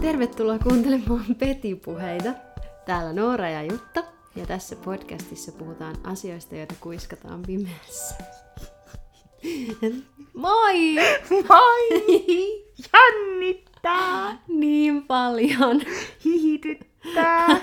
Tervetuloa kuuntelemaan Peti-puheita. Täällä Noora ja Jutta. Ja tässä podcastissa puhutaan asioista, joita kuiskataan pimeässä. Moi! Moi! Jännittää! Niin paljon. Hihityttää!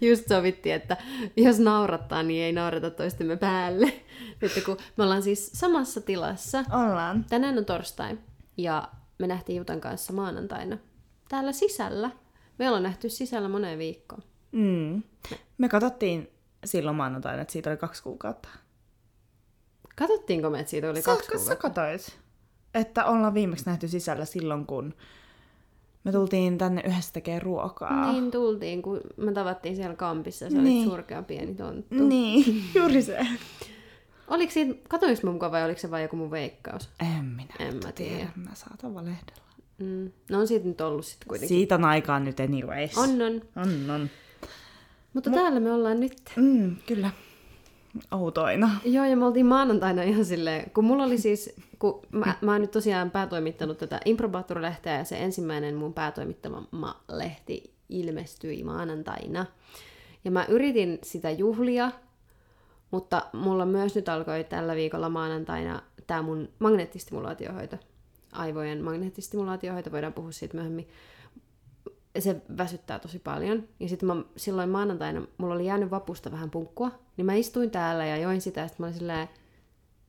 Just sovittiin, että jos naurattaa, niin ei naurata toistemme päälle. Nyt kun me ollaan siis samassa tilassa. Ollaan. Tänään on torstai ja me nähtiin Jutan kanssa maanantaina täällä sisällä. Me ollaan nähty sisällä moneen viikkoon. Mm. Me katsottiin silloin maanantaina, että siitä oli kaksi kuukautta. Katsottiinko me, että siitä oli Sä, kaksi sä kuukautta? katoit, että ollaan viimeksi nähty sisällä silloin, kun me tultiin tänne yhdessä tekemään ruokaa. Niin tultiin, kun me tavattiin siellä kampissa ja sä Niin. olit surkea pieni tonttu. Niin, juuri se. Oliko siinä, katoinko mä mukaan vai oliko se vain joku mun veikkaus? En minä En mä tiedä. Mä saatan valehdella. Mm. No on siitä nyt ollut sitten kuitenkin. Siitä on aikaa nyt anyways. On, on. On, on. Mutta täällä me ollaan nyt. Mm, kyllä. Outoina. Joo, ja me oltiin maanantaina ihan silleen, kun mulla oli siis, kun mä, mä oon nyt tosiaan päätoimittanut tätä Improbaattoru-lehteä, ja se ensimmäinen mun päätoimittama lehti ilmestyi maanantaina. Ja mä yritin sitä juhlia, mutta mulla myös nyt alkoi tällä viikolla maanantaina tämä mun magneettistimulaatiohoito. Aivojen magneettistimulaatiohoito, voidaan puhua siitä myöhemmin. Se väsyttää tosi paljon. Ja sitten mä, silloin maanantaina mulla oli jäänyt vapusta vähän punkkua, niin mä istuin täällä ja join sitä, ja sitten mä olin silleen,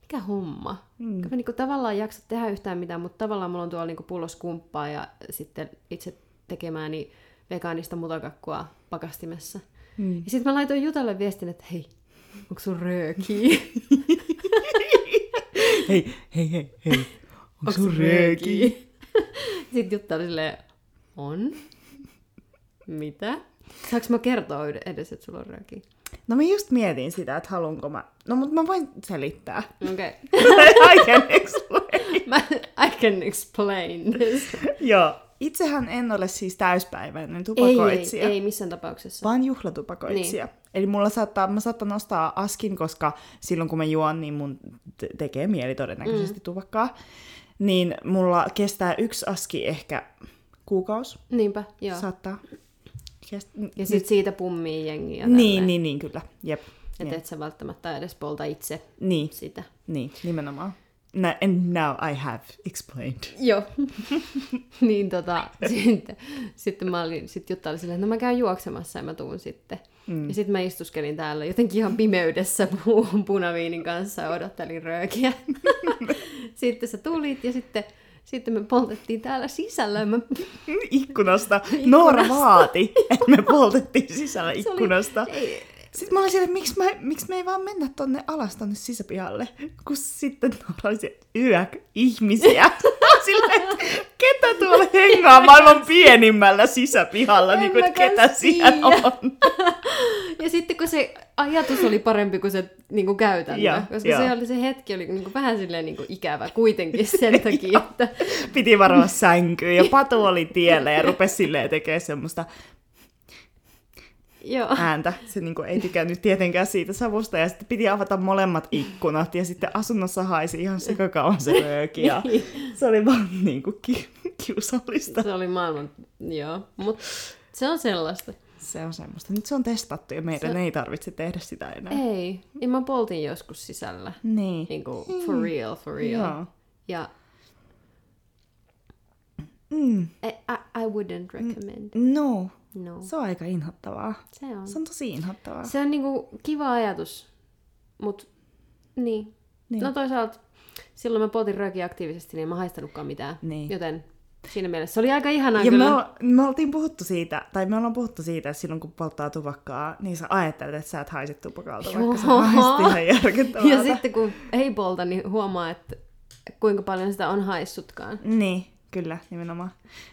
mikä homma? Mm. Mä niinku tavallaan jaksa tehdä yhtään mitään, mutta tavallaan mulla on tuolla niinku pullos kumppaa ja sitten itse tekemääni vegaanista mutakakkua pakastimessa. Mm. Ja sitten mä laitoin Jutalle viestin, että hei, onko sun röökiä? Hei, hei, hei, hei. Onko sun rööki? Sitten Jutta oli silleen, on? Mitä? Saanko mä kertoa edes, että sulla on röökiä? No mä just mietin sitä, että haluanko mä... No mut mä voin selittää. Okei. I can explain. Mä, I can explain this. Joo. Itsehän en ole siis täyspäiväinen Ei, ei, tupakoitsija, ei missään tapauksessa. vaan juhlatupakoitsija. Niin. Eli mulla saattaa, mä saattan nostaa askin, koska silloin kun mä juon, niin mun te- tekee mieli todennäköisesti mm. tupakkaa. Niin mulla kestää yksi aski ehkä kuukaus. Niinpä, joo. Saattaa kestää. Ja sitten siitä pummii jengiä. Niin, niin, niin, kyllä. Jep. Että Jep. et sä välttämättä edes polta itse Niin, sitä. niin, nimenomaan. No, and now I have explained. Joo. niin tota, sitten, sitten mä olin, sit Jutta oli silleen, että no mä käyn juoksemassa ja mä tuun sitten. Mm. Ja sitten mä istuskelin täällä jotenkin ihan pimeydessä pu- punaviinin kanssa ja odottelin röökiä. sitten sä tulit ja sitten, sitten me poltettiin täällä sisällä. Ja mä, Ikkunasta. Noora vaati, että me poltettiin sisällä se oli- ikkunasta. ei, Sitten mä olin siellä, että miksi, mä, miksi me ei vaan mennä tonne alas tonne sisäpihalle, kun sitten Noora oli siellä, yök, ihmisiä. Silleen, että ketä tuolla hengaa maailman pienimmällä sisäpihalla, En niin kuin, ketä siellä on. Ja sitten kun se ajatus oli parempi kuin se niin kuin käytäntö, Joo, koska joo. se, oli, se hetki oli niin kuin, vähän silleen niin kuin ikävä kuitenkin sen takia, että Piti varoa sänkyyn ja Patu oli tiellä ja rupesi silleen tekemään semmoista joo. ääntä. Se niin kuin, ei tykännyt tietenkään siitä savusta ja sitten piti avata molemmat ikkunat ja sitten asunnossa haisi ihan sikakauan se rööki ja Niin. se oli vaan niin kuin ki- kiusallista. Se oli maailman, joo, mutta se on sellaista. Se on semmoista. Nyt se on testattu ja meidän Se- ei tarvitse tehdä sitä enää. Ei, ja mä poltin joskus sisällä, Niin. niin kuin for real, for real. Joo. Ja Mm. I, I, I wouldn't recommend. No, No, se on aika inhottavaa. se on. Se on tosi inhottavaa. Se on niinku kiva ajatus, mut niin. Niin. No toisaalta silloin mä poltin röökiä aktiivisesti, niin en mä haistanutkaan mitään. Niin. Joten siinä mielessä se oli aika ihanaa Ja me, kyllä. olla, me oltiin puhuttu siitä, tai me ollaan puhuttu siitä, että silloin kun polttaa tupakkaa, niin sä ajattelet, että sä et haise tupakalta, vaikka se Joo. ihan. Ja sitten kun ei polta, niin huomaa, että kuinka paljon sitä on haissutkaan. Niin, kyllä, nimenomaan.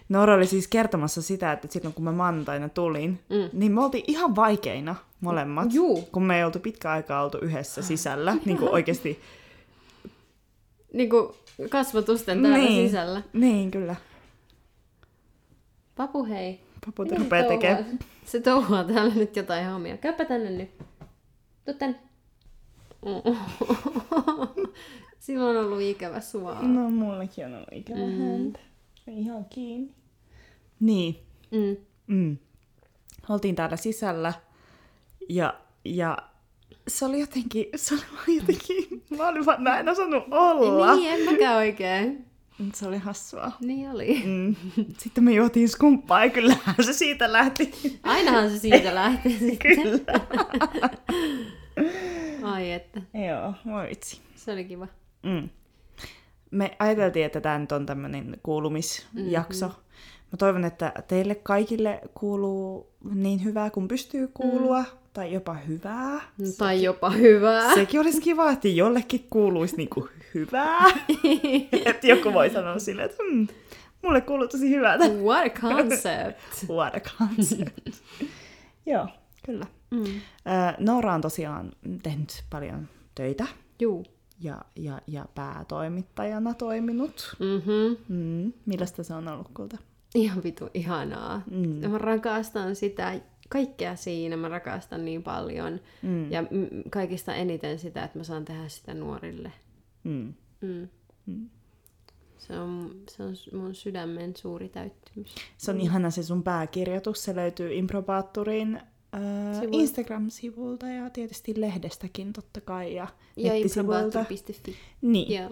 Noora oli siis kertomassa sitä, että silloin kun mä maanantaina tulin, mm. niin me oltiin ihan vaikeina molemmat, Juu. kun me ei oltu pitkä aikaa oltu yhdessä sisällä, niin kuin oikeasti niinku kasvatusten täällä Niin. sisällä. Niin, kyllä. Papu, hei. Papu se rupeaa tekemään. Se touhuaa täällä nyt jotain hommia. Käypä tänne nyt. Tuu tänne. Silloin on ollut ikävä sua. No, mullekin on ollut ikävä mm. häntä. Ihan kiinni. Niin. Mm. Mm. Oltiin täällä sisällä ja, ja se oli jotenkin, se oli vaan jotenkin, mä, olin vaan, mä en osannut olla. Niin, en mäkään oikein. Mut Se oli hassua. Niin oli. Mm. Sitten me juotiin skumppaa ja kyllähän se siitä lähti. Ainahan se siitä lähtee sitten. Kyllä. Ai että, Joo, voi vitsi. se oli kiva. Mm. Me ajateltiin, että tämä nyt on tämmöinen kuulumisjakso. Mm-hmm. Mä toivon, että teille kaikille kuuluu niin hyvää kuin pystyy kuulua, mm. tai jopa hyvää. Tai jopa hyvää. Sekin olisi kiva, että jollekin kuuluisi niinku hyvää. että joku voi sanoa silleen, että hmm, mulle kuuluu tosi hyvältä. What a concept. What a concept. Joo, kyllä. Mm. Noora on tosiaan tehnyt paljon töitä Juu. Ja, ja, ja päätoimittajana toiminut. Mm-hmm. Mm. Millaista se on ollut kulta? Ihan vitu ihanaa. Mm. Mä rakastan sitä, kaikkea siinä mä rakastan niin paljon. Mm. Ja mm, kaikista eniten sitä, että mä saan tehdä sitä nuorille. Mm. Mm. Mm. Se, on, se on mun sydämen suuri täyttymys. Se on ihana se sun pääkirjoitus. Se löytyy Improbaattorin Sivuilta. Instagram-sivulta ja tietysti lehdestäkin totta kai ja, Ja nettisivuilta. Niin, Joo.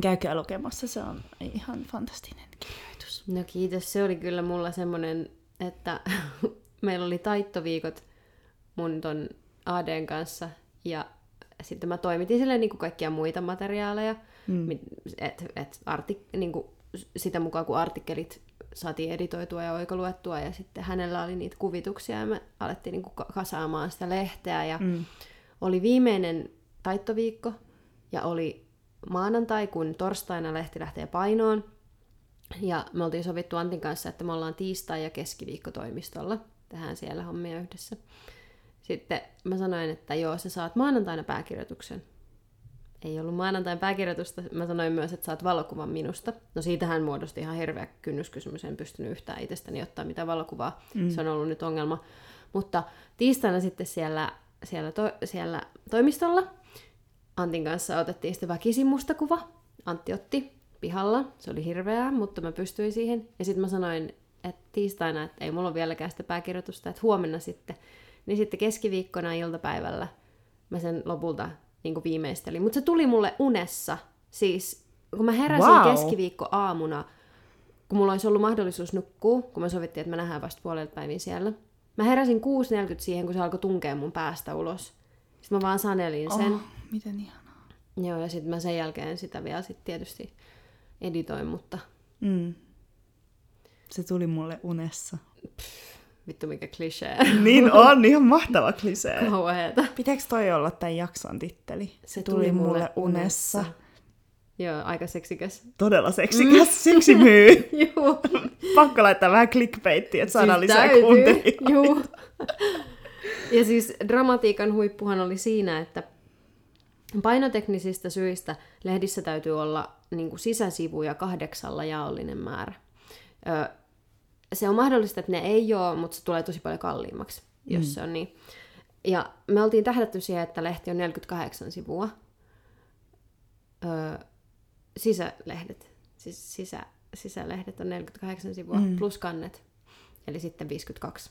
käykää lukemassa. Se on ihan fantastinen kirjoitus. No kiitos, se oli kyllä mulla semmonen, että meillä oli taittoviikot mun ton ADn kanssa ja sitten mä toimitin sille niin kuin kaikkia muita materiaaleja, Mm. et, et artik, niin kuin sitä mukaan kun artikkelit saatiin editoitua ja oikoluettua ja sitten hänellä oli niitä kuvituksia ja me alettiin niin kuin kasaamaan sitä lehteä ja Mm. oli viimeinen taittoviikko ja oli maanantai, kun torstaina lehti lähtee painoon. Ja me oltiin sovittu Antin kanssa, että me ollaan tiistai- ja keskiviikko toimistolla. Tehdään siellä hommia yhdessä. Sitten mä sanoin, että joo, sä saat maanantaina pääkirjoituksen. Ei ollut maanantain pääkirjoitusta. Mä sanoin myös, että saat valokuvan minusta. No siitähän muodosti ihan hirveä kynnyskysymys. En pystynyt yhtään itsestäni ottaa mitään valokuvaa. Mm. Se on ollut nyt ongelma. Mutta tiistaina sitten siellä, siellä, to, siellä toimistolla Antin kanssa otettiin sitten väkisin musta kuva. Antti otti pihalla. Se oli hirveää, mutta mä pystyin siihen. Ja sitten mä sanoin, että tiistaina, että ei mulla ole vieläkään sitä pääkirjoitusta, että huomenna sitten. Niin sitten keskiviikkona iltapäivällä mä sen lopulta niin viimeistelin. Mutta se tuli mulle unessa. Siis kun mä heräsin Wow. keskiviikko aamuna, kun mulla olisi ollut mahdollisuus nukkua, kun me sovittiin, että mä nähdään vasta puolelta päivin siellä. Mä heräsin 6.40 siihen, kun se alkoi tunkea mun päästä ulos. Sitten mä vaan sanelin sen. Oh, miten ihanaa. Joo, ja sitten mä sen jälkeen sitä vielä sit tietysti editoin, mutta Mm. Se tuli mulle unessa. Vittu mikä klisee. niin on, ihan mahtava klisee. Kauheeta. Pitääkö toi olla tämän jakson titteli? Se, tuli, mulle unessa. Joo, aika seksikäs. Todella seksikäs. Mm. Seksi myy. Joo. Pakko laittaa vähän clickbaittia, että saadaan Siis lisää kuuntelijoita. Joo. Ja siis dramatiikan huippuhan oli siinä, että painoteknisistä syistä lehdissä täytyy olla niin kuin sisäsivuja kahdeksalla jaollinen määrä. Ö, se on mahdollista, että ne ei ole, mutta se tulee tosi paljon kalliimmaksi, jos mm. se on niin. Ja me oltiin tähdätty siihen, että lehti on 48 sivua. Ö, sisälehdet, siis sisä, sisälehdet on 48 sivua, mm. plus kannet, eli sitten 52.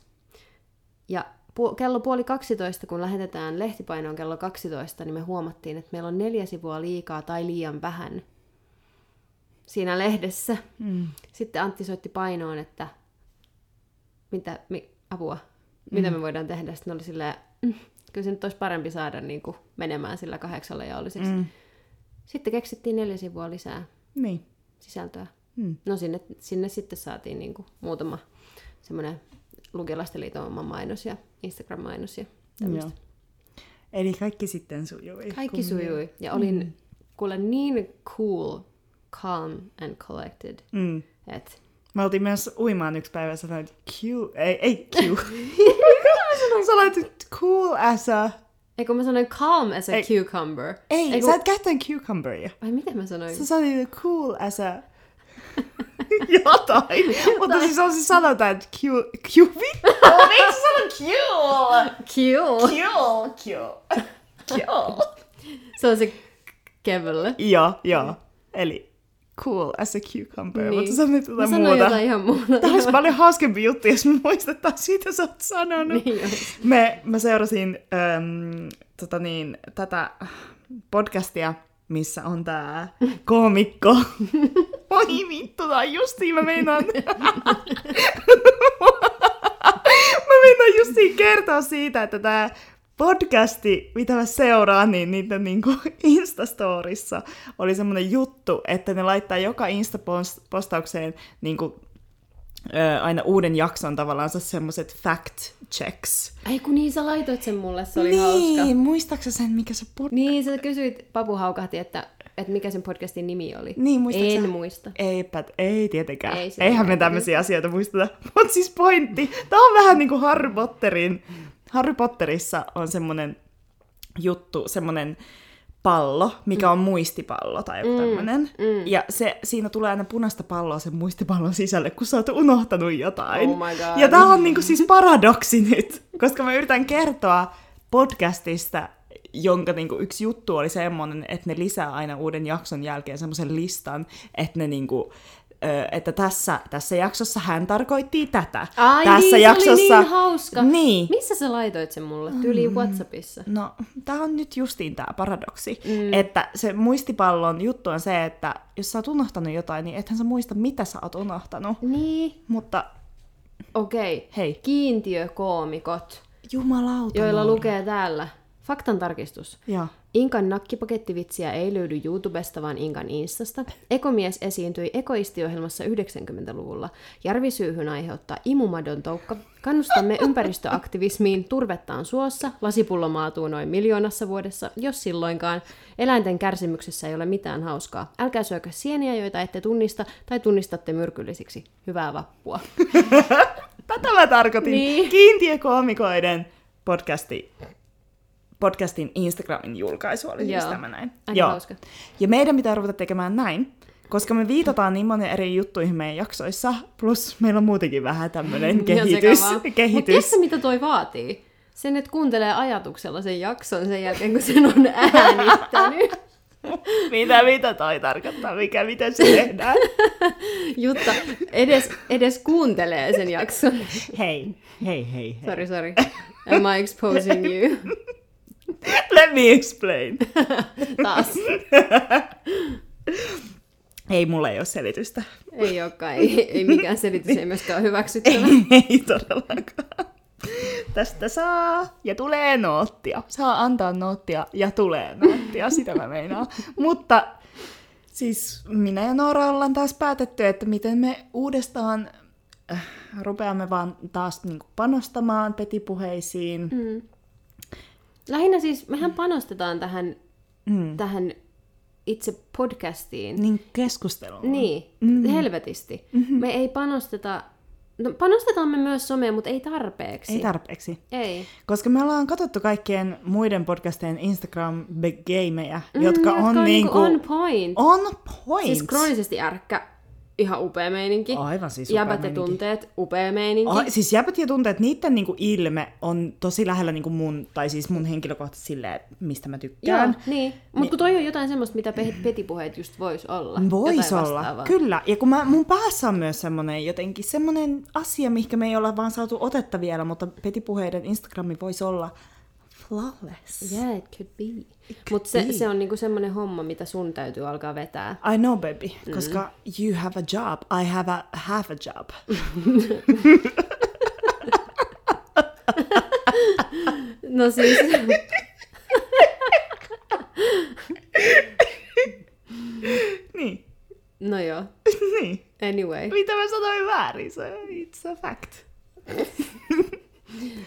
Ja pu- kello puoli 12, kun lähetetään lehtipainoon kello 12, niin me huomattiin, että meillä on neljä sivua liikaa tai liian vähän siinä lehdessä. Mm. Sitten Antti soitti painoon, että mitä, mi, apua, mitä me voidaan tehdä. Sitten oli silleen, mm, kyllä se nyt olisi parempi saada niin kuin, menemään sillä kahdeksalla ja oliseksi. Mm. Mm. Sitten keksittiin neljä sivua lisää Niin. sisältöä. Mm. No sinne, sinne sitten saatiin niin kuin, muutama semmoinen Lukiolaisten liiton oma mainos ja Instagram-mainos ja tämmöistä. Joo. Eli kaikki sitten sujui. Kaikki kun- sujui. Ja olin mm. kuule niin cool, calm and collected. Mm. Et, Me oltiin myös uimaan yksi päivä ja sanoit Q, ei, ei Q. Sä laitit cool as a Eikö mä sanoin calm as a Ei. cucumber? Ei, Eiku... sä et käyttänyt cucumberia. Ai miten mä sanoin? Sä sanoit cool as a... Jotain. Mutta siis on siis sanotaan, että Q... Q... Oh, miksi sä sanot Q? Cute. Q. Q. Q. Se on se kevelle. Joo, joo. Eli cool as a cucumber, Niin. mutta sanoit Mä jotain sanoin muuta. jotain ihan muuta. Tämä olisi paljon hauskempi juttu, jos me muistettaisiin, mitä sä oot sanonut. Niin. Me, mä seurasin äm, tota niin, tätä podcastia, missä on tää koomikko. Oi vittu, tää on justiin, mä meinaan. mä meinaan justiin kertoa siitä, että tää podcasti, mitä mä seuraan, niin niiden niinku Instastorissa oli semmonen juttu, että ne laittaa joka Insta-postaukseen niinku, ö, aina uuden jakson tavallaan semmoiset fact checks. Ai kun niin sä laitoit sen mulle, se oli niin, hauska. muistaaksä sen, mikä se pod... Niin, sä kysyit, Papu haukahti, että, että mikä sen podcastin nimi oli. Niin, muistatko En sä? muista. Eipä, ei tietenkään. Ei Eihän me tämmöisiä asioita muisteta. Mutta siis pointti, tää on vähän niinku Harry Potterin. Harry Potterissa on semmonen juttu, semmonen pallo, mikä on muistipallo tai joku mm, tämmönen. Mm. Ja se, siinä tulee aina punaista palloa sen muistipallon sisälle, kun sä oot unohtanut jotain. Oh my god. Ja tää on niinku siis paradoksi nyt, koska mä yritän kertoa podcastista, jonka niinku yksi juttu oli semmoinen, että ne lisää aina uuden jakson jälkeen semmoisen listan, että ne niinku, että tässä, tässä jaksossa hän tarkoitti tätä. Ai tässä niin, jaksossa... se oli niin hauska. Niin. Missä sä laitoit sen mulle? Tyyli Mm. Whatsappissa. No, tämä on nyt justiin tämä paradoksi, mm. että se muistipallon juttu on se, että jos sä oot unohtanut jotain, niin ethän sä muista, mitä sä oot unohtanut. Niin. Mutta Okei. hei, Kiintiökoomikot, jumalauta. joilla lukee täällä. Faktan tarkistus. Joo. Inkan nakkipakettivitsiä ei löydy YouTubesta, vaan Inkan Instasta. Ekomies esiintyi ekoistiohjelmassa 90-luvulla. Järvisyyhyn aiheuttaa imumadon toukka. Kannustamme ympäristöaktivismiin. Turvetta on suossa. Lasipullo maatuu noin miljoonassa vuodessa, jos silloinkaan. Eläinten kärsimyksessä ei ole mitään hauskaa. Älkää syökö sieniä, joita ette tunnista tai tunnistatte myrkyllisiksi. Hyvää vappua. Tätä mä tarkoitin. Niin. Kiintiökoomikoiden podcasti, podcastin Instagramin julkaisu oli siis Joo. tämä näin. Aika hauska. Ja meidän pitää ruveta tekemään näin, koska me viitataan niin monen eri juttuihin meidän jaksoissa, plus meillä on muutenkin vähän tämmöinen kehitys. Mutta kehitys. tiedätkö, mitä toi vaatii? Sen, että kuuntelee ajatuksella sen jakson sen jälkeen, kun sen on äänittänyt. mitä, mitä toi tarkoittaa, mikä, miten se tehdään? Jutta edes, edes kuuntelee sen jakson. hei, hei, hei, hei. Sorry, sorry. Am I exposing you? Let me explain. Taas. Ei, mulla ei ole selitystä. Ei olekaan, ei, ei mikään selitys, ei myöskään ole hyväksyttävä. ei todellakaan. Tästä saa ja tulee noottia. Saa antaa noottia ja tulee noottia, sitä mä meinaan. Mutta siis minä ja Noora ollaan taas päätetty, että miten me uudestaan äh, rupeamme vaan taas niin panostamaan petipuheisiin. Mm. Lähinnä siis, mehän panostetaan tähän, Mm. tähän itse podcastiin. Niin keskusteluun. Niin, mm. helvetisti. Mm-hmm. Me ei panosteta, no panostetaan me myös someen, mutta ei tarpeeksi. Ei tarpeeksi. Ei. Koska me ollaan katsottu kaikkien muiden podcastien Instagram-gameja, jotka Mm, on, niinku... on point. On point! Siis kroonisesti ärkkä, ihan upea meininki. Aivan siis upea Jäbät ja tunteet, upea meininki. Ai, siis jäbät ja tunteet, niiden niinku ilme on tosi lähellä niinku mun, tai siis mun henkilökohtaisesti silleen, mistä mä Joo, tykkään. niin. Mutta kun toi on jotain semmoista, mitä pe- petipuheet just vois olla. Vois olla, vastaavaa. kyllä. Ja kun mä, mun päässä on myös semmonen jotenkin semmonen asia, mihinkä me ei olla vaan saatu otetta vielä, mutta petipuheiden Instagrami voisi olla flawless. Yeah, it could be. Mutta se, se on niinku semmoinen homma, mitä sun täytyy alkaa vetää. I know, baby, koska you have a job, I have a half a job. No siis... niin, no joo. niin. Anyway. Mitä mä sanoin väärin? Se it's a fact.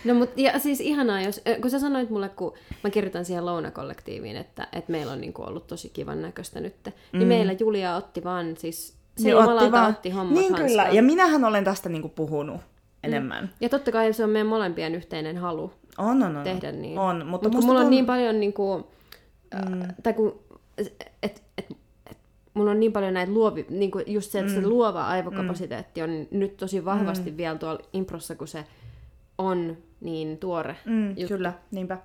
No mut ja siis ihanaa, jos, äh, kun sä sanoit mulle, kun mä kirjoitan siihen lounakollektiiviin, että, että meillä on niinku ollut tosi kivan näköistä nyt, mm. niin meillä Julia otti vaan siis, se Niin otti, vaan- otti hommat Niin hanskaan. kyllä, ja minähän olen tästä niinku puhunut enemmän. Ja totta kai se on meidän molempien yhteinen halu. On, on, on. tehdä niin. On, mutta Mutta kun mulla on niin paljon niinku, mm. tai kun, et, et, mulla on niin paljon näitä luovi, niinku just se, että mm. se luova aivokapasiteetti on nyt tosi vahvasti mm. vielä tuolla improssa, kun se on niin tuore. Mm, juttu. kyllä, niinpä.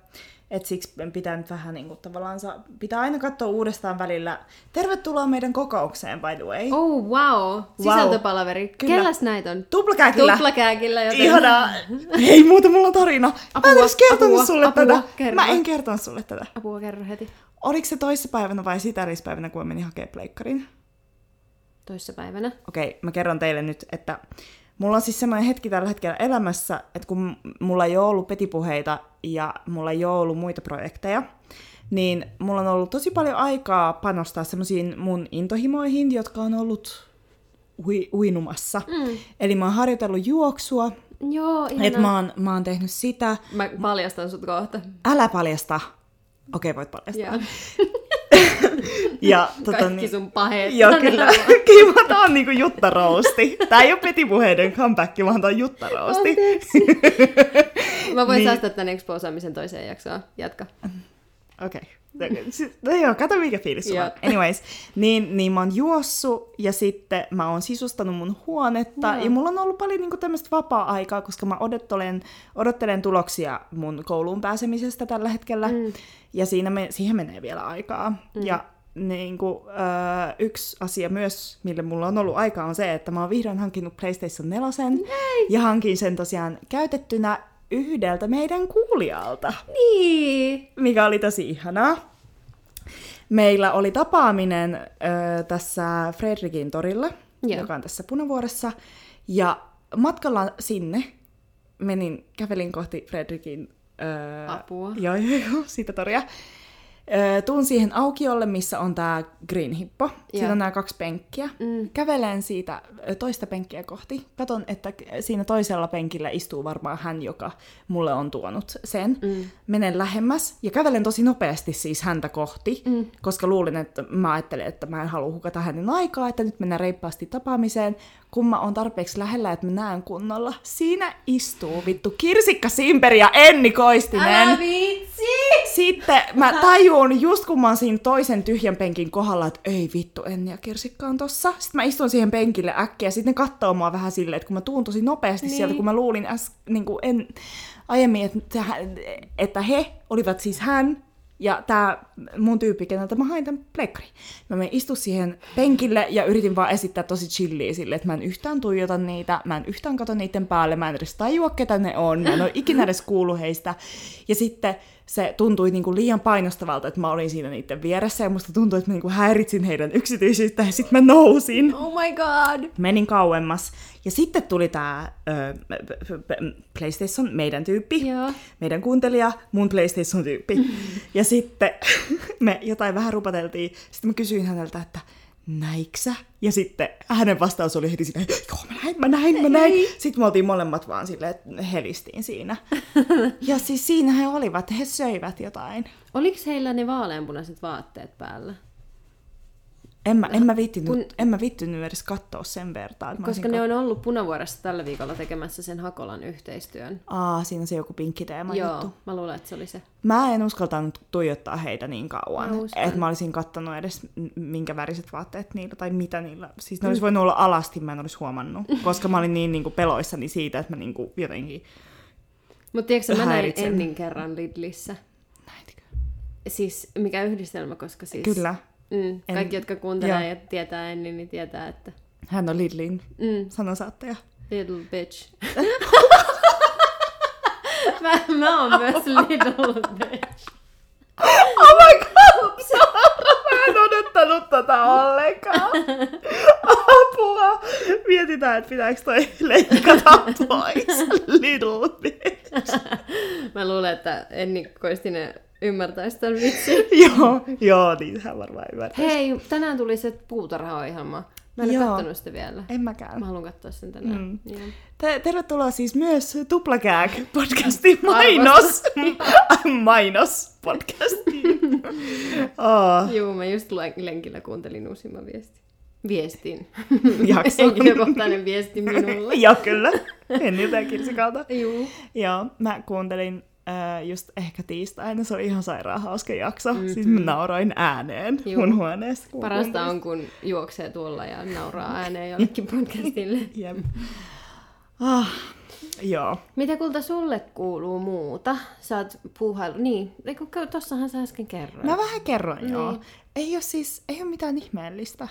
Et siksi pitää nyt vähän niin kuin, tavallaan saa, pitää aina katsoa uudestaan välillä. Tervetuloa meidän kokoukseen, by the way. Oh wow, sisältöpalaveri. Kyllä. Kelläs näitä on? Tuplakääkillä. Tuplakääkillä, joten... Ihanaa. Hei, muuta mulla on tarina. Mä Apua, en edes kertonut apua, sulle apua, tätä. kerro. Mä en kertonut sulle tätä. Apua kerro heti. Oliko se toissapäivänä vai sitä edellispäivänä, kun mä menin hakemaan pleikkarin? Toissapäivänä. Okei, mä kerron teille nyt, että mulla on siis semmoinen hetki tällä hetkellä elämässä, että kun mulla ei ole ollut petipuheita ja mulla ei ole ollut muita projekteja, niin mulla on ollut tosi paljon aikaa panostaa semmoisiin mun intohimoihin, jotka on ollut ui- uinumassa. Mm. Eli mä oon harjoitellut juoksua, Joo, että mä oon, mä oon tehnyt sitä. Mä paljastan sut kohta. Älä paljasta. Okei, voit paljastaa. Joo. Ja, tota, Kaikki niin, sun paheet. Joo, kyllä. Kiva, tää on niinku Jutta Roosti. Tää ei ole petipuheiden comeback, vaan tää on Jutta Roosti. Mä voin Niin. säästää tän exposaamisen toiseen jaksoon. Jatka. Okei. No joo, kato mikä fiilis sulla. Joo. Anyways, niin, niin mä oon juossut ja sitten mä oon sisustanut mun huonetta Joo. ja mulla on ollut paljon niinku tämmöistä vapaa-aikaa, koska mä odottelen, odottelen tuloksia mun kouluun pääsemisestä tällä hetkellä Mm. ja siinä me, siihen menee vielä aikaa. Mm. Ja niin kuin, äh, yksi asia myös, mille mulla on ollut aikaa, on se, että mä oon vihdoin hankinut PlayStation 4 ja hankin sen tosiaan käytettynä yhdeltä meidän kuulijalta Niin. mikä oli tosi ihanaa. Meillä oli tapaaminen ö, tässä Fredrikin torilla, Joo. joka on tässä Punavuoressa. Ja matkalla sinne menin, kävelin kohti Fredrikin... Ö, Apua. Joo, joo, joo, siitä toria. Ö, tuun siihen aukiolle, missä on tää Green Hippo. Siinä Joo. on nämä kaksi penkkiä. Mm. Kävelen siitä toista penkkiä kohti. Katon, että siinä toisella penkillä istuu varmaan hän, joka mulle on tuonut sen. Mm. Menen lähemmäs ja kävelen tosi nopeasti siis häntä kohti, Mm. koska luulin, että mä ajattelin, että mä en halua hukata hänen aikaa, että nyt mennään reippaasti tapaamiseen, kun mä oon tarpeeksi lähellä, että mä näen kunnolla. Siinä istuu vittu Kirsikka Simperi ja Enni Koistinen. Älä viitsi! Sitten mä tajun, just kun mä oon siinä toisen tyhjän penkin kohdalla, että ei vittu, Enni ja Kirsikka on tossa. Sitten mä istun siihen penkille äkkiä, sitten ne kattoo mua vähän silleen, että kun mä tuun tosi nopeasti niin. sieltä, kun mä luulin äs, niin kuin en, aiemmin, että, että he olivat siis hän ja tämä mun tyyppi, keneltä mä hain tämän plekkari. Mä menin istu siihen penkille ja yritin vaan esittää tosi chilliä sille, että mä en yhtään tuijota niitä, mä en yhtään kato niiden päälle, mä en edes tajua, ketä ne on, mä en ole ikinä edes kuullut heistä. Ja sitten se tuntui niinku liian painostavalta, että mä olin siinä niiden vieressä ja musta tuntui, että mä niinku häiritsin heidän yksityisyyttä ja sitten mä nousin Oh my god! menin kauemmas. Ja sitten tuli tämä PlayStation, meidän tyyppi, Joo. meidän kuuntelija, mun PlayStation-tyyppi. ja sitten me jotain vähän rupateltiin. Sitten mä kysyin häneltä, että näiksä? Ja sitten hänen vastaus oli heti silleen, joo mä näin, mä näin, mä näin. Sitten me oltiin molemmat vaan silleen, että helistiin siinä. ja siis siinä he olivat, he söivät jotain. Oliko heillä ne vaaleanpunaiset vaatteet päällä? En mä, en mä, viittinyt, Kun- en mä viittinyt edes katsoa sen mä Koska olisin ne on ollut Punavuoressa tällä viikolla tekemässä sen Hakolan yhteistyön. Aa, siinä on se joku pinkki teema Joo, juttu. mä luulen, että se oli se. Mä en uskaltanut tuijottaa heitä niin kauan, että mä olisin kattonut edes minkä väriset vaatteet niillä tai mitä niillä. Siis ne olisi voinut olla alasti, mä en olisi huomannut, koska mä olin niin, niin kuin peloissani siitä, että mä niin kuin jotenkin... Mutta tiedätkö, mä näin. Ennin kerran Lidlissä. Näitkö? Siis mikä yhdistelmä, koska siis... Kyllä. Mm, kaikki, jotka kuuntelee ja tietää Ennin, niin tietää, että... Hän on Lidlin Mm, sanansaattaja. little bitch. mä, mä oon myös little bitch. Oh my god! Mä en odottanut tätä ollenkaan. Apua! Mietitään, että pitääkö toi leikata pois. Little bitch. Mä luulen, että Enni Koistinen ymmärtäisi tämän vitsin. joo, joo, niin hän varmaan ymmärtää. Hei, tänään tuli se puutarha-ohjelma. Mä en ole kattonut sitä vielä. En mäkään. Mä haluan katsoa sen tänään. Mm. Joo. Te- tervetuloa siis myös Tuplakääk podcastin mainos. mainos podcastiin. oh, Joo, mä just lenkillä kuuntelin uusimman viestin. Viestin. Jakso. Henkilökohtainen viesti minulle. Joo, kyllä. En jotain kirsikalta. Joo. Joo, mä kuuntelin ää, just ehkä tiistaina, se oli ihan sairaan hauska jakso. Mhm. Siis mä nauroin ääneen Juu. mun huoneessa. kun Parasta on, kun juoksee tuolla ja nauraa ääneen jollekin podcastille. Jep. Ah, joo. Mitä kulta sulle kuuluu muuta? Sä oot puuhailu... Niin, tossahan sä äsken kerroit. Mä vähän kerroin, Niin. joo. Ei ole siis, ei ole mitään ihmeellistä.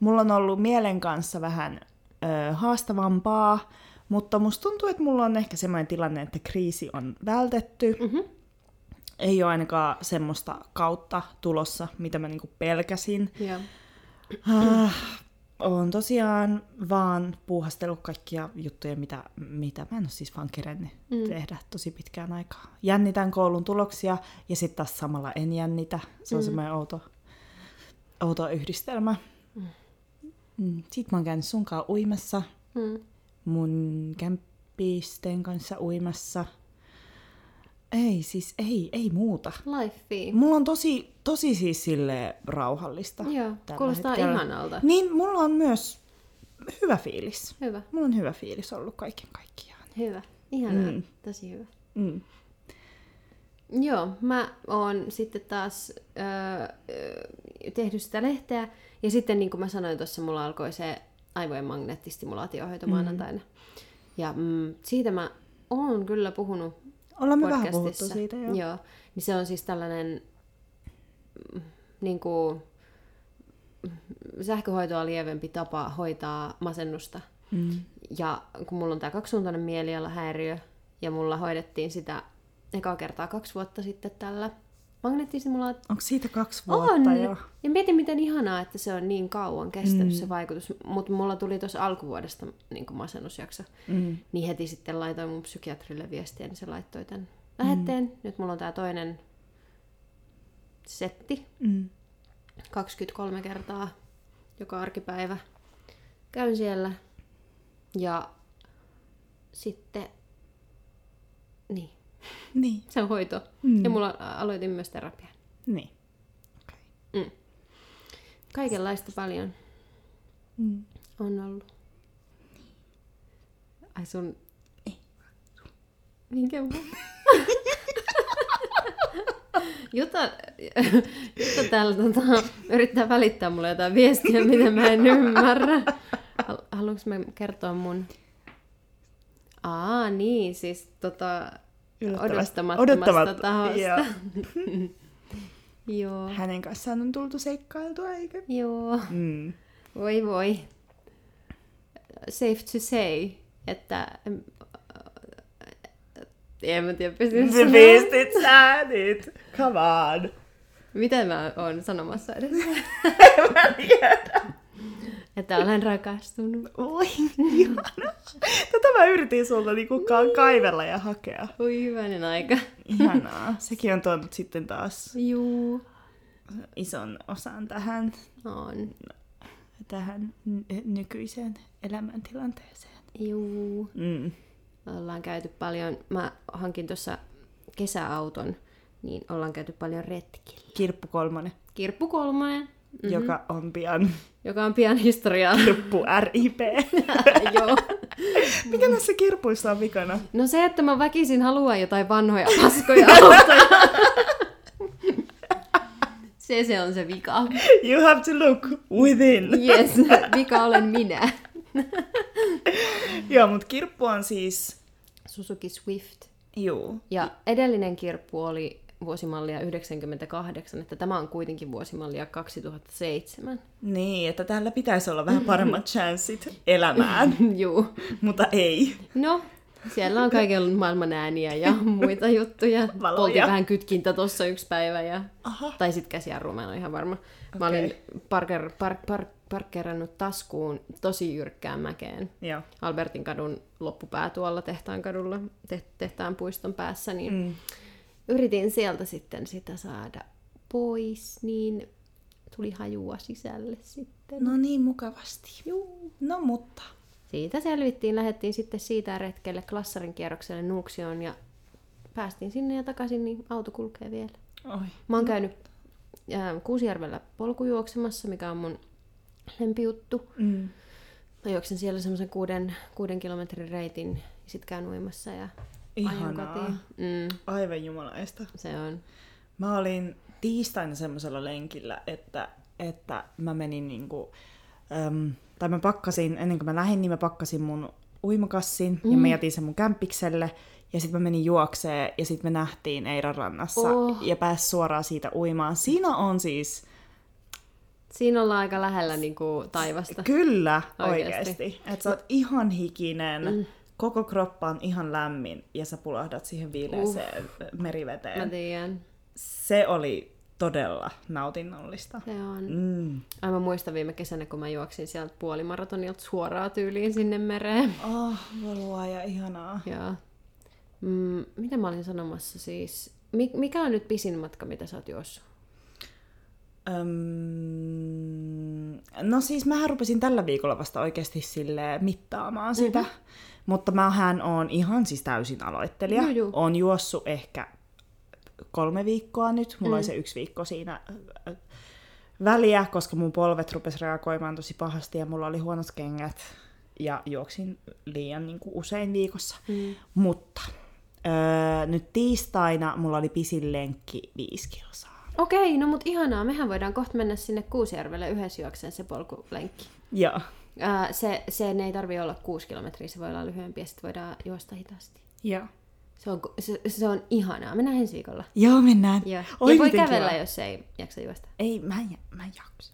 Mulla on ollut mielen kanssa vähän ö, haastavampaa, mutta musta tuntuu, että mulla on ehkä semmoinen tilanne, että kriisi on vältetty. Mhm. Ei ole ainakaan semmoista kautta tulossa, mitä mä niinku pelkäsin. Joo. Ah, on tosiaan vaan puuhastellut kaikkia juttuja, mitä, mitä mä en ole siis vaan kerennyt mm. tehdä tosi pitkään aikaa. Jännitän koulun tuloksia ja sitten taas samalla en jännitä. Se on mm. semmoinen outo, outo yhdistelmä. Mm. Sitten mä oon käynyt sunkaan uimassa, Mm. Mun kämppisten kanssa uimassa. Ei, siis ei, ei muuta. Lifea. Mulla on tosi, tosi siis silleen rauhallista. Joo, kuulostaa hetkellä. ihanalta. Niin, mulla on myös hyvä fiilis. Hyvä, Mulla on hyvä fiilis ollut kaiken kaikkiaan. hyvä. Ihanaa, Mm. tosi hyvä. Mm. Joo, mä oon sitten taas öö, tehnyt sitä lehteä. Ja sitten niin kuin mä sanoin tuossa, mulla alkoi se aivojen magneettistimulaatiohoito maanantaina. Ja mm, siitä mä oon kyllä puhunut Ollaan me vähän puhuttu siitä, joo. Joo. Niin se on siis tällainen mm, niin kuin, sähköhoitoa lievempi tapa hoitaa masennusta. Mm. Ja kun mulla on tämä kaksisuuntainen mielialahäiriö, ja mulla hoidettiin sitä ekaa kertaa kaksi vuotta sitten tällä magneettisimulaatiolla. Onko siitä kaksi vuotta On! jo? Ja mietin, miten ihanaa, että se on niin kauan kestänyt mm. se vaikutus. Mutta mulla tuli tuossa alkuvuodesta niin masennusjakso. Mm. Niin heti sitten laitoin mun psykiatrille viestiä, niin se laittoi tämän lähetteen. Mm. Nyt mulla on tää toinen setti, Mm. 23 kertaa joka arkipäivä. Käyn siellä ja sitten, niin, Niin. se on hoito. Mm. Ja mulla aloitin myös terapian. Niin. Okay. Mm. Kaikenlaista paljon Mm. on ollut. Ai sun... Minkä mun? Jutta, Jutta täällä tota, yrittää välittää mulle jotain viestiä, mitä mä en ymmärrä. Hal- Haluanko mä kertoa mun... Aa, niin, siis tota, odottamattomasta odottamat- tahosta. joo. Joo. Hänen kanssaan on tultu seikkailtua, eikö? Joo. Mm. Voi voi. Safe to say, että... En mä tiedä, pystyn sanoa. pistit sä nyt. Come on. Mitä mä oon sanomassa edes? Mä tiedä. Että olen rakastunut. Oi, ihana. Tätä mä yritin sulta niinku ka- kaivella ja hakea. Oi hyvänen aika. Ihanaa. Sekin on tuonut sitten taas Juu. ison osan tähän, On. tähän ny- nykyiseen elämäntilanteeseen. Juu. Mm. Me ollaan käyty paljon, mä hankin tuossa kesäauton, niin ollaan käyty paljon retkillä. Kirppu kolmonen, Kirppu kolmonen, mm-hmm. joka on pian joka on pian historiaa. Kirppu RIP. Joo. Mikä näissä kirpuissa on vikana? No se, että mä väkisin haluan jotain vanhoja paskoja autoja. se, se on se vika. You have to look within. Yes, vika olen minä. Joo, mutta kirppu on siis... Suzuki Swift. Juu. Ja edellinen kirppu oli vuosimallia 98, että tämä on kuitenkin vuosimallia 2007. Niin, että täällä pitäisi olla vähän paremmat chanssit elämään, Juu. mutta ei. No, siellä on kaiken maailman ääniä ja muita juttuja. Valoja. Poltin vähän kytkintä tossa yksi päivä. Ja... Aha. Tai sit käsijarru, mä en ole ihan varma. Mä Okei. olin parker, park, park, parkkeerannut taskuun tosi jyrkkään mäkeen. Joo. Albertin kadun loppupää tuolla tehtaan kadulla, te- tehtaan puiston päässä, niin mm. Yritin sieltä sitten sitä saada pois, niin tuli hajua sisälle sitten. No niin, mukavasti. Juu. No mutta. Siitä selvittiin, lähdettiin sitten siitä retkelle Klassarin kierrokselle Nuuksioon ja päästiin sinne ja takaisin, niin auto kulkee vielä. Oi. Mä oon käynyt ää, Kuusijärvellä polkujuoksemassa, mikä on mun lempijuttu. Mm. Mä juoksen siellä semmoisen kuuden, kuuden kilometrin reitin ja sit käyn uimassa ja Ihanaa. kotiin. Mm, Aivan jumalaista. se on. Mä olin tiistaina semmoisella lenkillä, että, että mä menin niinku, äm, tai mä pakkasin, ennen kuin mä lähdin, niin mä pakkasin mun uimakassin mm. ja mä jätin sen mun kämpikselle. Ja sitten mä menin juokseen ja sitten me nähtiin Eiran rannassa Oh. ja pääs suoraan siitä uimaan. Siinä on siis, Siinä ollaan aika lähellä niin kuin, taivasta. kyllä Oikeesti. oikeasti, että sä oot ihan hikinen, mm. Koko kroppa on ihan lämmin ja sä pulahdat siihen viileeseen uh. meriveteen. Mä tiedän. Se oli todella nautinnollista. Se on. Mm. Ai mä muistan viime kesänä, kun mä juoksin sieltä puolimaratonilta suoraan tyyliin sinne mereen. Oh, valua ja ihanaa. Joo. Mm, mitä mä olin sanomassa siis? Mi- mikä on nyt pisin matka, mitä sä oot juossut? Öm, no siis mähän rupesin tällä viikolla vasta oikeasti sille mittaamaan sitä. Mm-hmm. Mutta mähän on ihan siis täysin aloittelija. Juu. Oon juossut ehkä kolme viikkoa nyt. Mulla mm. oli se yksi viikko siinä väliä, koska mun polvet rupes reagoimaan tosi pahasti ja mulla oli huonot kengät. Ja juoksin liian niin kuin usein viikossa. Mm. Mutta öö, nyt tiistaina mulla oli pisin lenkki viisi kilsaa. Okei, no mut ihanaa. Mehän voidaan kohta mennä sinne Kuusjärvelle yhdessä juokseen se polkulenkki. Joo. Ää, se, se ei tarvi olla kuusi kilometriä, se voi olla lyhyempi ja sitten voidaan juosta hitaasti. Joo. Se on, se, se on ihanaa. Mennään ensi viikolla. Joo, mennään. Joo. Oi, ja voi kävellä, kiva. jos ei jaksa juosta. Ei, mä en, mä en jaksa.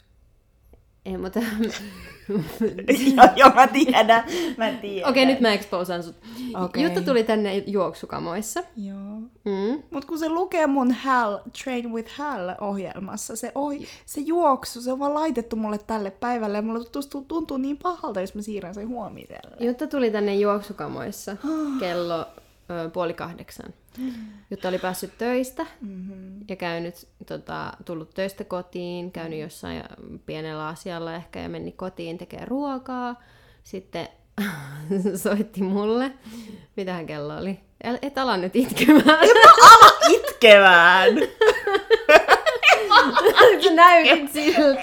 Ei, mutta... joo, joo, mä tiedän. Mä tiedän. Okei, nyt mä exposaan sut. Okei. Jutta tuli tänne juoksukamoissa. Joo. Mm. Mut kun se lukee mun Hal, Train with Hal ohjelmassa, se, ohi, se juoksu, se on vaan laitettu mulle tälle päivälle ja mulle tuntuu, tuntuu niin pahalta, jos mä siirrän sen huomiselle. Jutta tuli tänne juoksukamoissa kello ö, puoli kahdeksan. Jutta oli päässyt töistä Mm-hmm. ja käynyt, tota, tullut töistä kotiin, käynyt jossain pienellä asialla ehkä ja meni kotiin tekemään ruokaa. Sitten soitti mulle. Mitähän kello oli? Et ala nyt itkemään. Itkevään! Sä näytit siltä.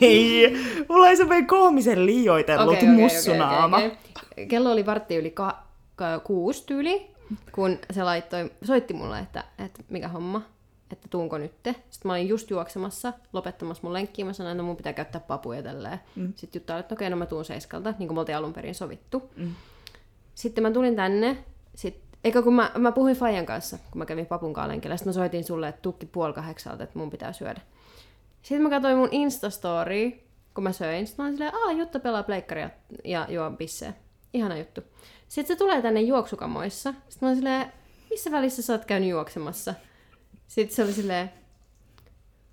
Ei! Mulla ei semmoinen koomisen liioitellut Okei, okei, mussunaama. okei, okei. Kello oli vartti yli ka- ka- kuusi tyyli, kun se laittoi, soitti mulle, että, että mikä homma, että tuunko nytte. Sitten mä olin just juoksemassa, lopettamassa mun lenkkiä. Mä sanoin, että no mun pitää käyttää papuja tälleen. Mm. Sitten Jutta oli, että okei, no mä tuun seiskalta, niin kuin me oltiin alun perin sovittu. Mm. Sitten mä tulin tänne, sit, eikä kun mä, mä puhuin Fajan kanssa, kun mä kävin papun lenkillä, sitten mä soitin sulle, että tukki puoli kahdeksalta, että mun pitää syödä. Sitten mä katsoin mun Instastory, kun mä söin. Sitten mä olin silleen, aah, Jutta pelaa pleikkaria ja juo bissejä. Ihana juttu. Sitten se tulee tänne juoksukamoissa. Sitten mä olin silleen, missä välissä sä oot käynyt juoksemassa? Sitten se oli silleen,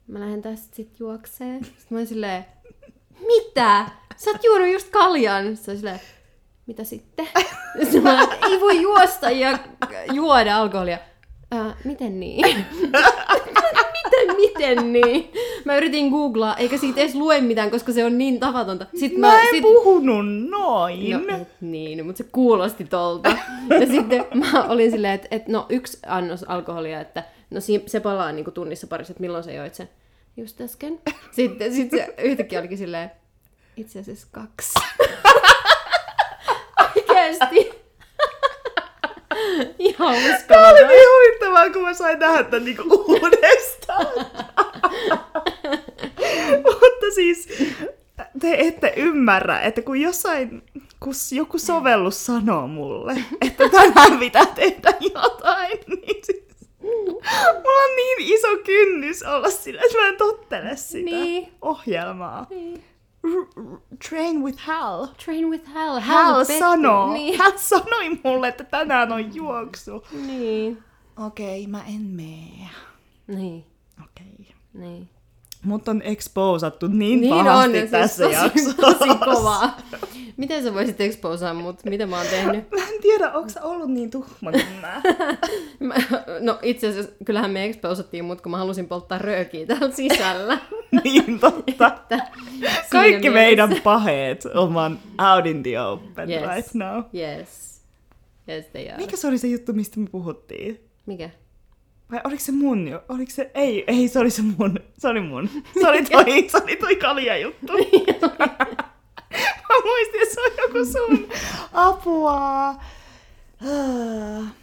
mä lähden tästä sit juokseen. Sitten mä olin silleen, mitä? Sä oot juonut just kaljan. Sitten se silleen, mitä sitten? Sitten mä olin, ei voi juosta ja juoda alkoholia. Ää, miten niin? miten, niin? Mä yritin googlaa, eikä siitä edes lue mitään, koska se on niin tavatonta. Sitten Mä en sit... puhunut noin. No, et niin, mutta se kuulosti tolta. Ja sitten mä olin silleen, että, että no yksi annos alkoholia, että no se palaa niin kuin tunnissa parissa, että milloin sä joit sen. Just äsken. Sitten sit se yhtäkkiä olikin silleen, itse asiassa kaksi. Oikeesti. Ihan Tämä oli uskomaton. niin huvittavaa, kun mä sain nähdä tämän niinku uudestaan. Mutta siis te ette ymmärrä, että kun jossain, kun joku sovellus sanoo mulle, että tänään pitää tehdä jotain, niin siis mulla on niin iso kynnys olla sillä, että mä en tottele sitä Niin. ohjelmaa. Niin. Train with Hal. Train with Hal. Hal Petty. sanoo, Niin. hän sanoi mulle, että tänään on juoksu. Niin. Okei, mä en mene. Niin. Okei. Niin. Mut on exposattu niin, Niin pahasti on, siis tässä tosi, jaksossa. tosi kovaa. Miten sä voisit exposaa mut? Mitä mä oon tehnyt? Mä en tiedä, onko sä ollut niin tuhma kuin mä. Mä, no itse asiassa, kyllähän me exposattiin mut, kun mä halusin polttaa röökiä täällä sisällä. niin totta. Että Kaikki meidän paheet on out in the open Yes. right now. Yes. Yes, they are. Mikä se oli se juttu, mistä me puhuttiin? Mikä? Vai oliko se mun jo? Oliko se... Ei, ei, se oli se mun. Se oli mun. Se oli toi, se oli toi kalja juttu. Mä muistin, että se on joku sun. Apua.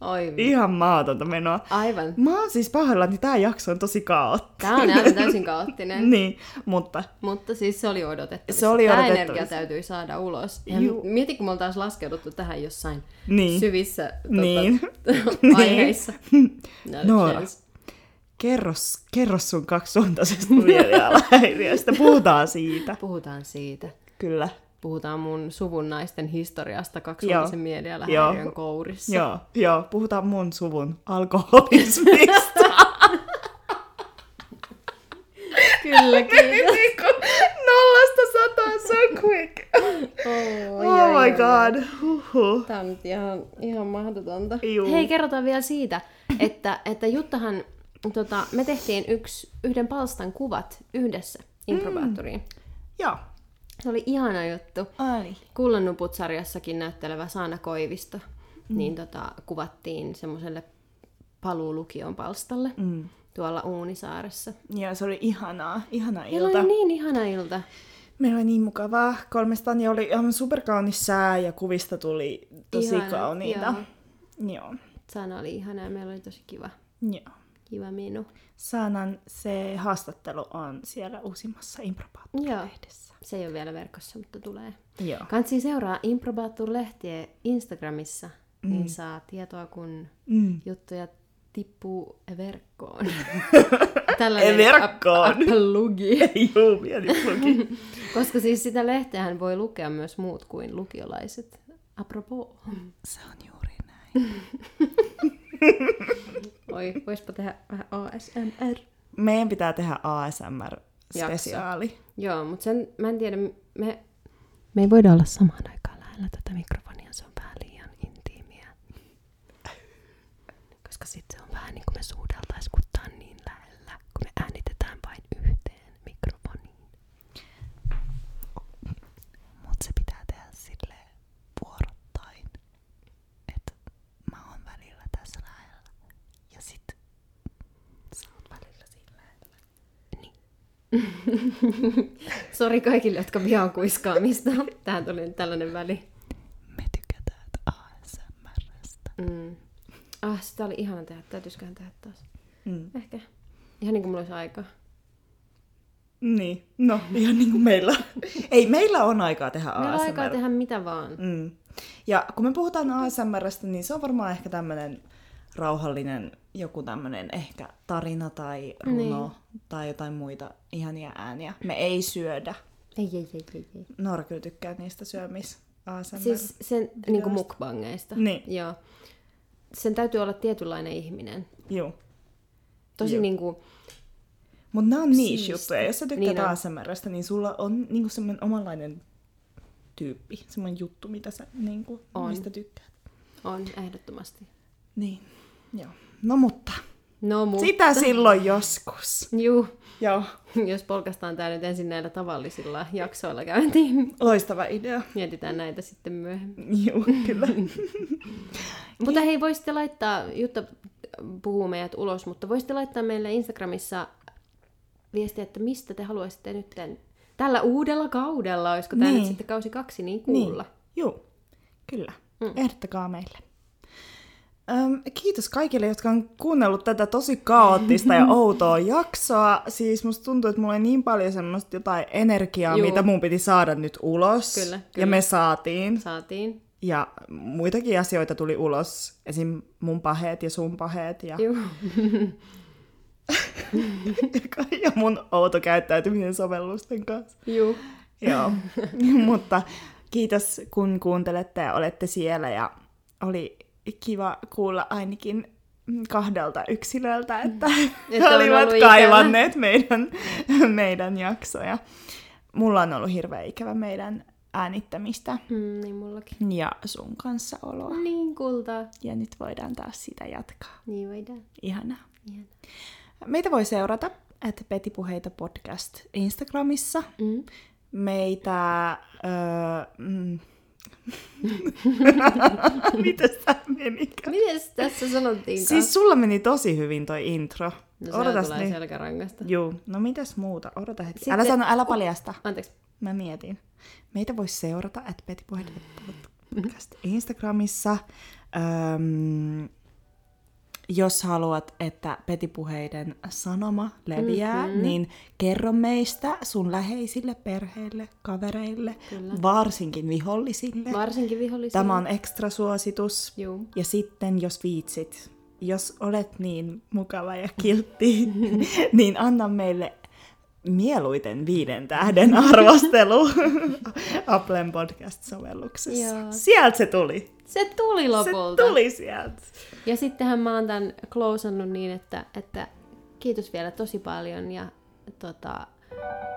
Oi, Ihan maatonta menoa. aivan. Mä oon siis pahoillani, että tää jakso on tosi kaoottinen. Tämä on aivan täysin kaoottinen. niin, mutta Mutta siis se oli odotettavissa. Se oli odotettavissa. energia täytyi saada ulos. Ja Juu. mieti, kun me oltaisiin laskeuduttu tähän jossain Niin. syvissä Niin. tota, aiheissa. No, Noora. Chance. kerros, kerros sun kaksisuuntaisesta mielialahäiriöstä. Puhutaan siitä. Puhutaan siitä. Kyllä. Puhutaan mun suvun naisten historiasta kaksisuuntisen Joo. mielialahäiriön Joo. kourissa. Joo, joo, puhutaan mun suvun alkoholismista. Kyllä. Niinku Nollasta sataan so quick. Oh, Oh my god. Huhhuh. Tämä on nyt ihan, ihan mahdotonta. Juu. Hei, kerrotaan vielä siitä, että, että Juttahan, tota, me tehtiin yksi, yhden palstan kuvat yhdessä improbaattoriin. Joo. Se oli ihana juttu. Ai. Kullannuput-sarjassakin näyttelevä Saana Koivisto, mm. niin tota, kuvattiin semmoiselle paluulukion palstalle mm. tuolla Uunisaaressa. Joo, se oli ihanaa. Ihana Meillä ilta. oli niin ihana ilta. Meillä oli niin mukavaa. Kolmestaan ja oli ihan superkaunis sää ja kuvista tuli tosi Ihana, kauniita. Joo. Saana oli ihana ja meillä oli tosi kiva, Joo. Kiva minu. Saanan se haastattelu on siellä uusimmassa improbaattori-lehdessä. Se ei ole vielä verkossa, mutta tulee. Joo. Kansi seuraa Improbaattur-lehtiä Instagramissa, mm. niin saa tietoa, kun Mm. juttuja tippuu verkkoon. Verkkoon. ap- aplugi. Juu, pieni plugi. Koska siis sitä lehteähän voi lukea myös muut kuin lukiolaiset. Apropos. Se on juuri näin. Oi, voispa tehdä vähän ASMR. Meidän pitää tehdä ASMR-spesiaali. Joo, mutta sen, mä en tiedä, me... Me ei voida olla samaan aikaan lähellä tätä mikrofonia, se on vähän liian intiimiä. Koska sitten se on vähän niin kuin me suudeltais, kun tää on niin lähellä, kun me äänitetään vain yhteen mikrofoniin. Mutta se pitää tehdä sille vuorottain. Että mä oon välillä tässä lähellä. Ja sit sä oot välillä siinä lähellä. Sori kaikille, jotka vihaa kuiskaamista. Tähän tuli nyt tällainen väli. Me tykätään ASMRstä. Mm. Ah, sitä oli ihana tehdä. Täytyisiköhän tehdä taas? Mm. Ehkä. Ihan niin kuin mulla olisi aikaa. Niin, no ihan niin kuin meillä. Ei, meillä on aikaa tehdä Meillä on ASMR. aikaa tehdä mitä vaan. Mm. Ja kun me puhutaan ASMRstä, niin se on varmaan ehkä tämmönen rauhallinen joku tämmönen ehkä tarina tai runo niin. tai jotain muita ihania ääniä. Me ei syödä. Ei, ei, ei, ei, ei. Noora kyllä tykkää niistä syömis ASMR. Siis sen niin kuin mukbangeista. Niin. Joo. Sen täytyy olla tietynlainen ihminen. Juu. Tosi Joo. niin kuin, Mutta nämä on niche Siisti. juttuja. Jos sä tykkäät Niin on. ASMRstä, niin sulla on niinku semmoinen omanlainen tyyppi, semmoinen juttu, mitä sä niinku, On. mistä tykkäät. on ehdottomasti. Niin, joo. No mutta, No mutta... sitä silloin joskus. Juu, Joo, jos polkastaan tää nyt ensin näillä tavallisilla jaksoilla käyntiin. loistava idea. Mietitään näitä sitten myöhemmin. Joo, kyllä. Mutta hei, voisitte laittaa, Jutta puhuu meidät ulos, mutta voisitte laittaa meille Instagramissa viestiä, että mistä te haluaisitte nyt tällä uudella kaudella, olisiko tämä Niin. nyt sitten kausi kaksi, niin kuulla. Niin. Joo, kyllä. Mm. Ehdottakaa meille. Öm, kiitos kaikille, jotka on kuunnellut tätä tosi kaoottista ja outoa jaksoa. Siis musta tuntuu, että mulla oli niin paljon semmoista jotain energiaa, Juu. mitä mun piti saada nyt ulos. Kyllä, Ja kyllä. me saatiin. Saatiin. Ja muitakin asioita tuli ulos. Esim. mun paheet ja sun paheet. Ja, Juu. ja mun outo käyttäytyminen sovellusten kanssa. Juu. Joo, mutta kiitos kun kuuntelette ja olette siellä ja oli kiva kuulla ainakin kahdelta yksilöltä, että Että on olivat ikävä. kaivanneet meidän, meidän jaksoja. Mulla on ollut hirveän ikävä meidän äänittämistä Mm, niin mullakin. ja sun kanssa oloa. Niin kultaa. Ja nyt voidaan taas sitä jatkaa. Niin voidaan. Ihanaa. Ihana. Meitä voi seurata, että Petipuheita podcast Instagramissa. Mm. meitä... Öö, mm. Mitäs tää menikään? Mites tässä sanottiin Siis sulla meni tosi hyvin toi intro. No se Odotas tulee nyt. selkärangasta. Juu, no mitäs muuta? Odota hetki. Sitten- Älä sano, älä paljasta. Anteeksi. Mä mietin. Meitä voisi seurata, että Petipuheita podcast Instagramissa. Öm, jos haluat, että petipuheiden sanoma leviää, mm-hmm. niin kerro meistä sun läheisille perheille, kavereille, Kyllä. varsinkin vihollisille. Varsinkin vihollisille. Tämä on ekstra suositus. Juu. Ja sitten, jos viitsit, jos olet niin mukava ja kiltti, niin anna meille mieluiten viiden tähden arvostelu Applen podcast-sovelluksessa. Joo. Sieltä se tuli. Se tuli lopulta. Se tuli sieltä. Ja sittenhän mä oon tämän klousannut niin, että, että kiitos vielä tosi paljon ja tota,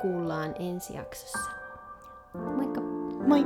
kuullaan ensi jaksossa. Moikka! Moi!